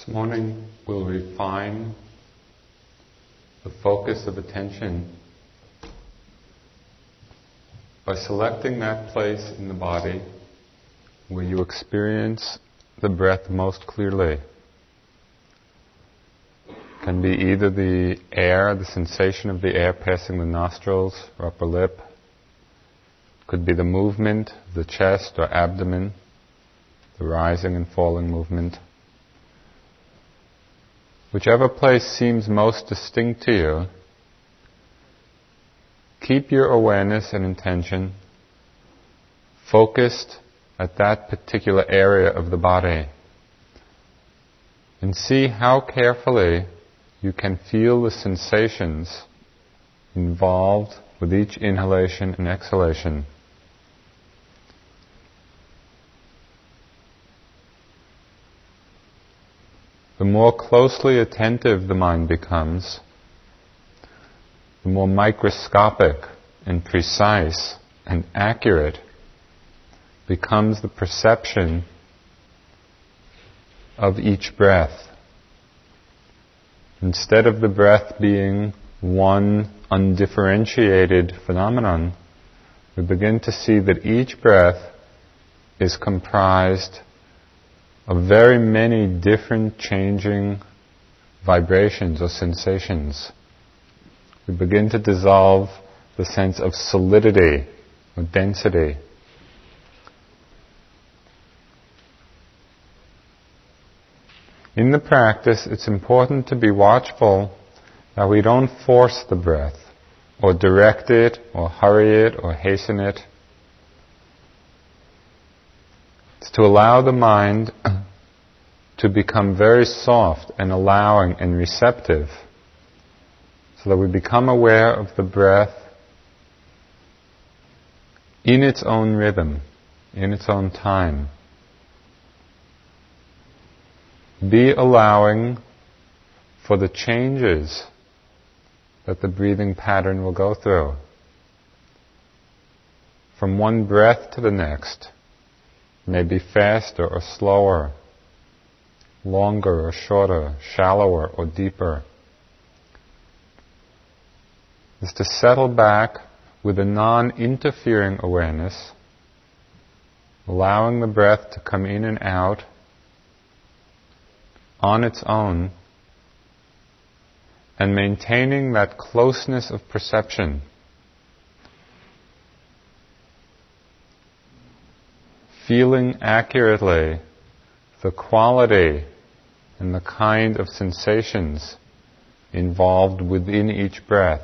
This morning we'll refine the focus of attention by selecting that place in the body where you experience the breath most clearly. It Can be either the air, the sensation of the air passing the nostrils or upper lip. It Could be the movement of the chest or abdomen, the rising and falling movement. Whichever place seems most distinct to you, keep your awareness and intention focused at that particular area of the body and see how carefully you can feel the sensations involved with each inhalation and exhalation. The more closely attentive the mind becomes, the more microscopic and precise and accurate becomes the perception of each breath. Instead of the breath being one undifferentiated phenomenon, we begin to see that each breath is comprised of very many different changing vibrations or sensations. We begin to dissolve the sense of solidity or density In the practice, it's important to be watchful that we don't force the breath, or direct it, or hurry it, or hasten it. It's to allow the mind to become very soft and allowing and receptive so that we become aware of the breath in its own rhythm, in its own time. Be allowing for the changes that the breathing pattern will go through. From one breath to the next, maybe faster or slower, longer or shorter, shallower or deeper. Is to settle back with a non-interfering awareness, allowing the breath to come in and out on its own and maintaining that closeness of perception. Feeling accurately the quality and the kind of sensations involved within each breath.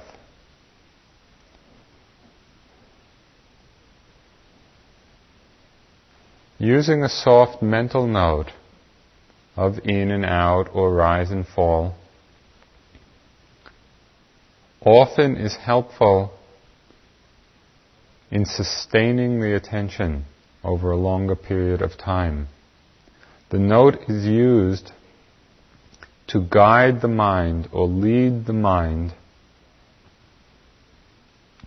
Using a soft mental note of in and out or rise and fall often is helpful in sustaining the attention over a longer period of time. The note is used to guide the mind or lead the mind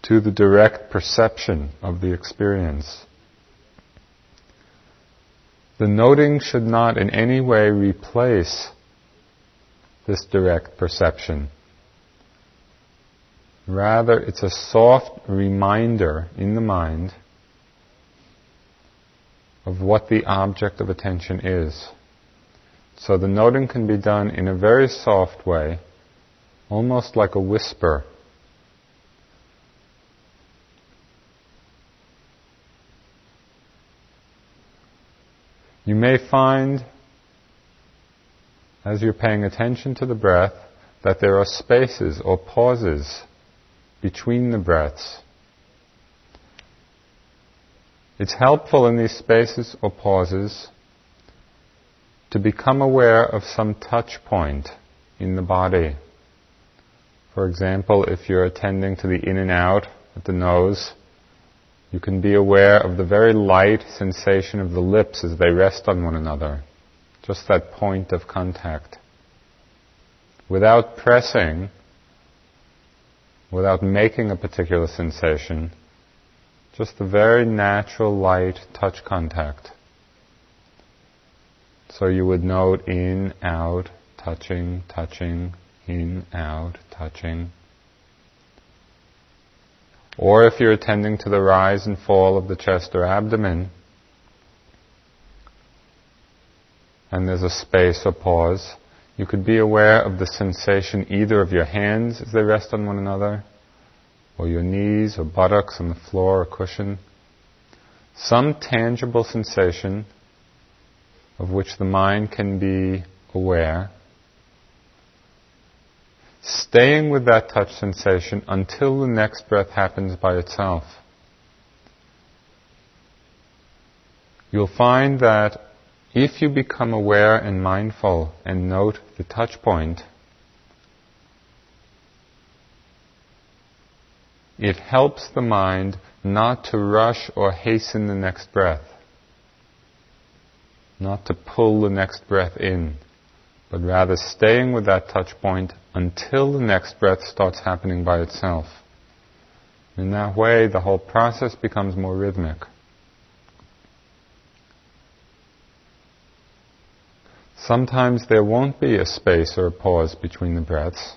to the direct perception of the experience. The noting should not in any way replace this direct perception. Rather, it's a soft reminder in the mind of what the object of attention is. So the noting can be done in a very soft way, almost like a whisper. You may find, as you're paying attention to the breath, that there are spaces or pauses between the breaths. It's helpful in these spaces or pauses to become aware of some touch point in the body. For example, if you're attending to the in and out at the nose, you can be aware of the very light sensation of the lips as they rest on one another. Just that point of contact. Without pressing, without making a particular sensation, just the very natural light touch contact. So you would note in, out, touching, touching, in, out, touching. Or if you're attending to the rise and fall of the chest or abdomen, and there's a space or pause, you could be aware of the sensation either of your hands as they rest on one another, or your knees or buttocks on the floor or cushion. Some tangible sensation of which the mind can be aware. Staying with that touch sensation until the next breath happens by itself. You'll find that if you become aware and mindful and note the touch point, it helps the mind not to rush or hasten the next breath, not to pull the next breath in, but rather staying with that touch point until the next breath starts happening by itself. In that way, the whole process becomes more rhythmic. Sometimes there won't be a space or a pause between the breaths,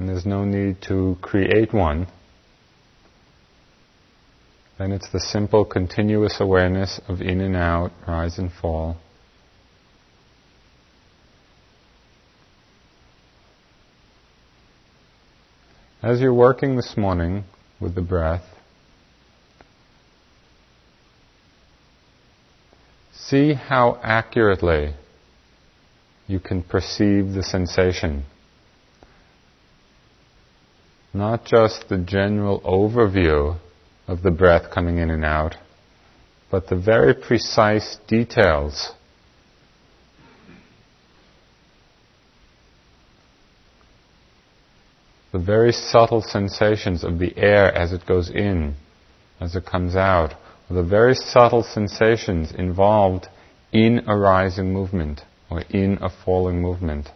and there's no need to create one. Then it's the simple continuous awareness of in and out, rise and fall. As you're working this morning with the breath, See how accurately you can perceive the sensation. Not just the general overview of the breath coming in and out, but the very precise details. The very subtle sensations of the air as it goes in, as it comes out, the very subtle sensations involved in a rising movement or in a falling movement.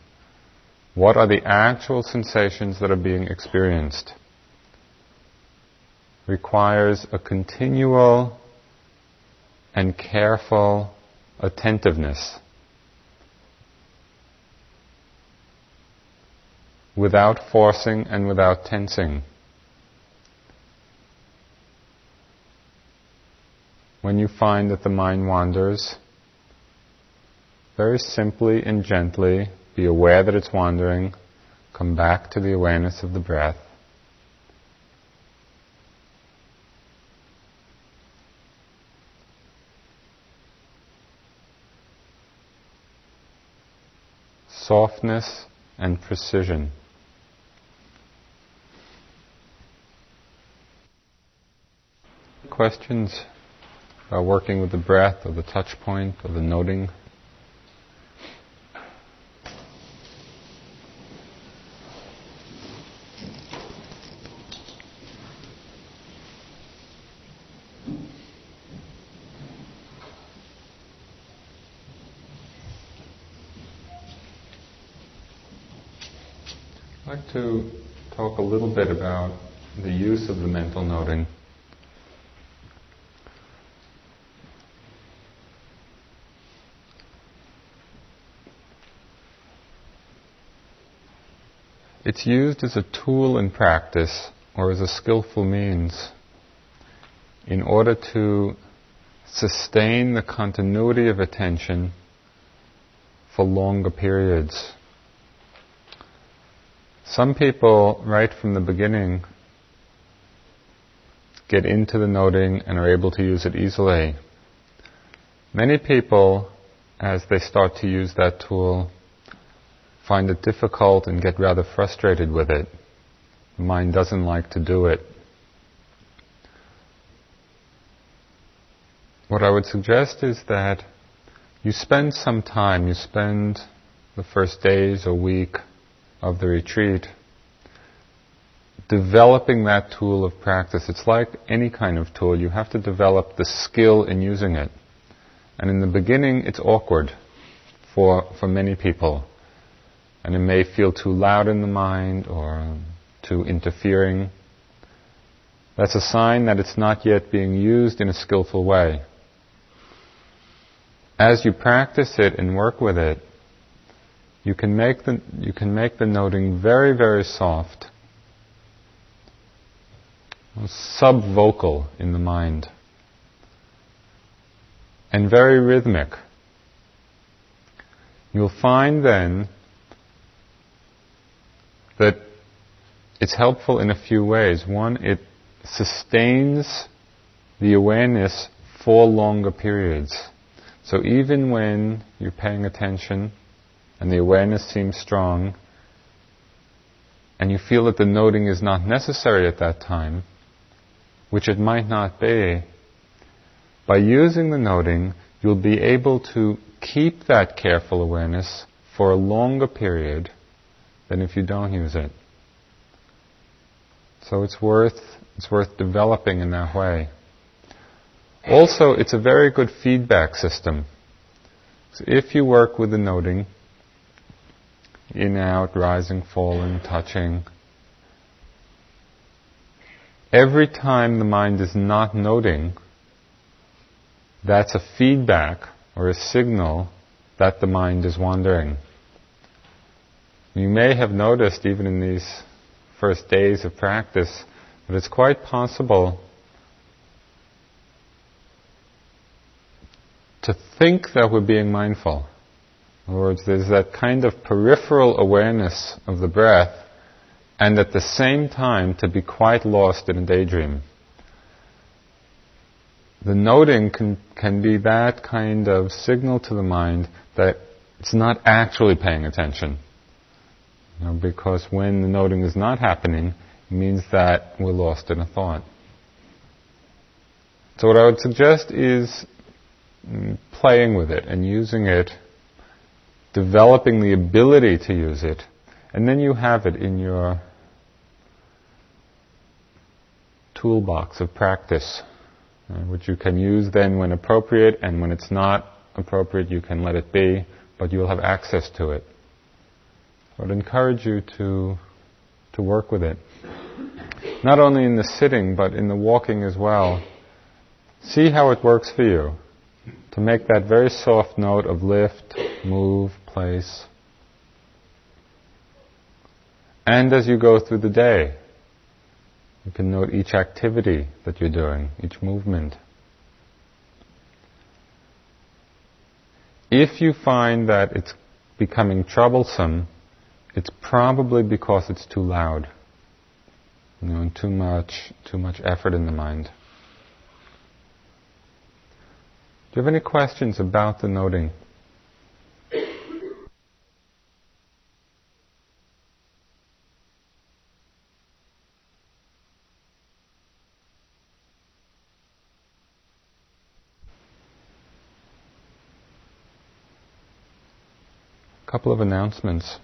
What are the actual sensations that are being experienced? Requires a continual and careful attentiveness. Without forcing and without tensing. when you find that the mind wanders, very simply and gently be aware that it's wandering, come back to the awareness of the breath. Softness and precision. Questions? uh, working with the breath or the touch point or the noting. Like to talk a little bit about the use of the mental noting. It's used as a tool in practice or as a skillful means in order to sustain the continuity of attention for longer periods. Some people, right from the beginning, get into the noting and are able to use it easily. Many people, as they start to use that tool, find it difficult and get rather frustrated with it. The mind doesn't like to do it. What I would suggest is that you spend some time, you spend the first days or week of the retreat developing that tool of practice. It's like any kind of tool. You have to develop the skill in using it. And in the beginning, it's awkward for, for many people and it may feel too loud in the mind or too interfering. That's a sign that it's not yet being used in a skillful way. as you practice it and work with it, you can make the, you can make the noting very, very soft, subvocal in the mind, and very rhythmic. You'll find then that it's helpful in a few ways. One, it sustains the awareness for longer periods. So even when you're paying attention and the awareness seems strong, and you feel that the noting is not necessary at that time, which it might not be, by using the noting, you'll be able to keep that careful awareness for a longer period than if you don't use it. So it's worth, it's worth developing in that way. Also, it's a very good feedback system. So if you work with the noting, in, out, rising, falling, touching, every time the mind is not noting, that's a feedback or a signal that the mind is wandering. You may have noticed, even in these first days of practice, that it's quite possible to think that we're being mindful. In other words, there's that kind of peripheral awareness of the breath, and at the same time to be quite lost in a daydream. The noting can, can be that kind of signal to the mind that it's not actually paying attention. You know, because when the noting is not happening, it means that we're lost in a thought. So what I would suggest is mm, playing with it and using it, developing the ability to use it, and then you have it in your toolbox of practice, uh, which you can use then when appropriate, and when it's not appropriate, you can let it be, but you'll have access to it. I would encourage you to, to work with it. Not only in the sitting, but in the walking as well. See how it works for you. To make that very soft note of lift, move, place. And as you go through the day, you can note each activity that you're doing, each movement. If you find that it's becoming troublesome, it's probably because it's too loud. You know, and too much, too much effort in the mind. Do you have any questions about the noting? Couple of announcements.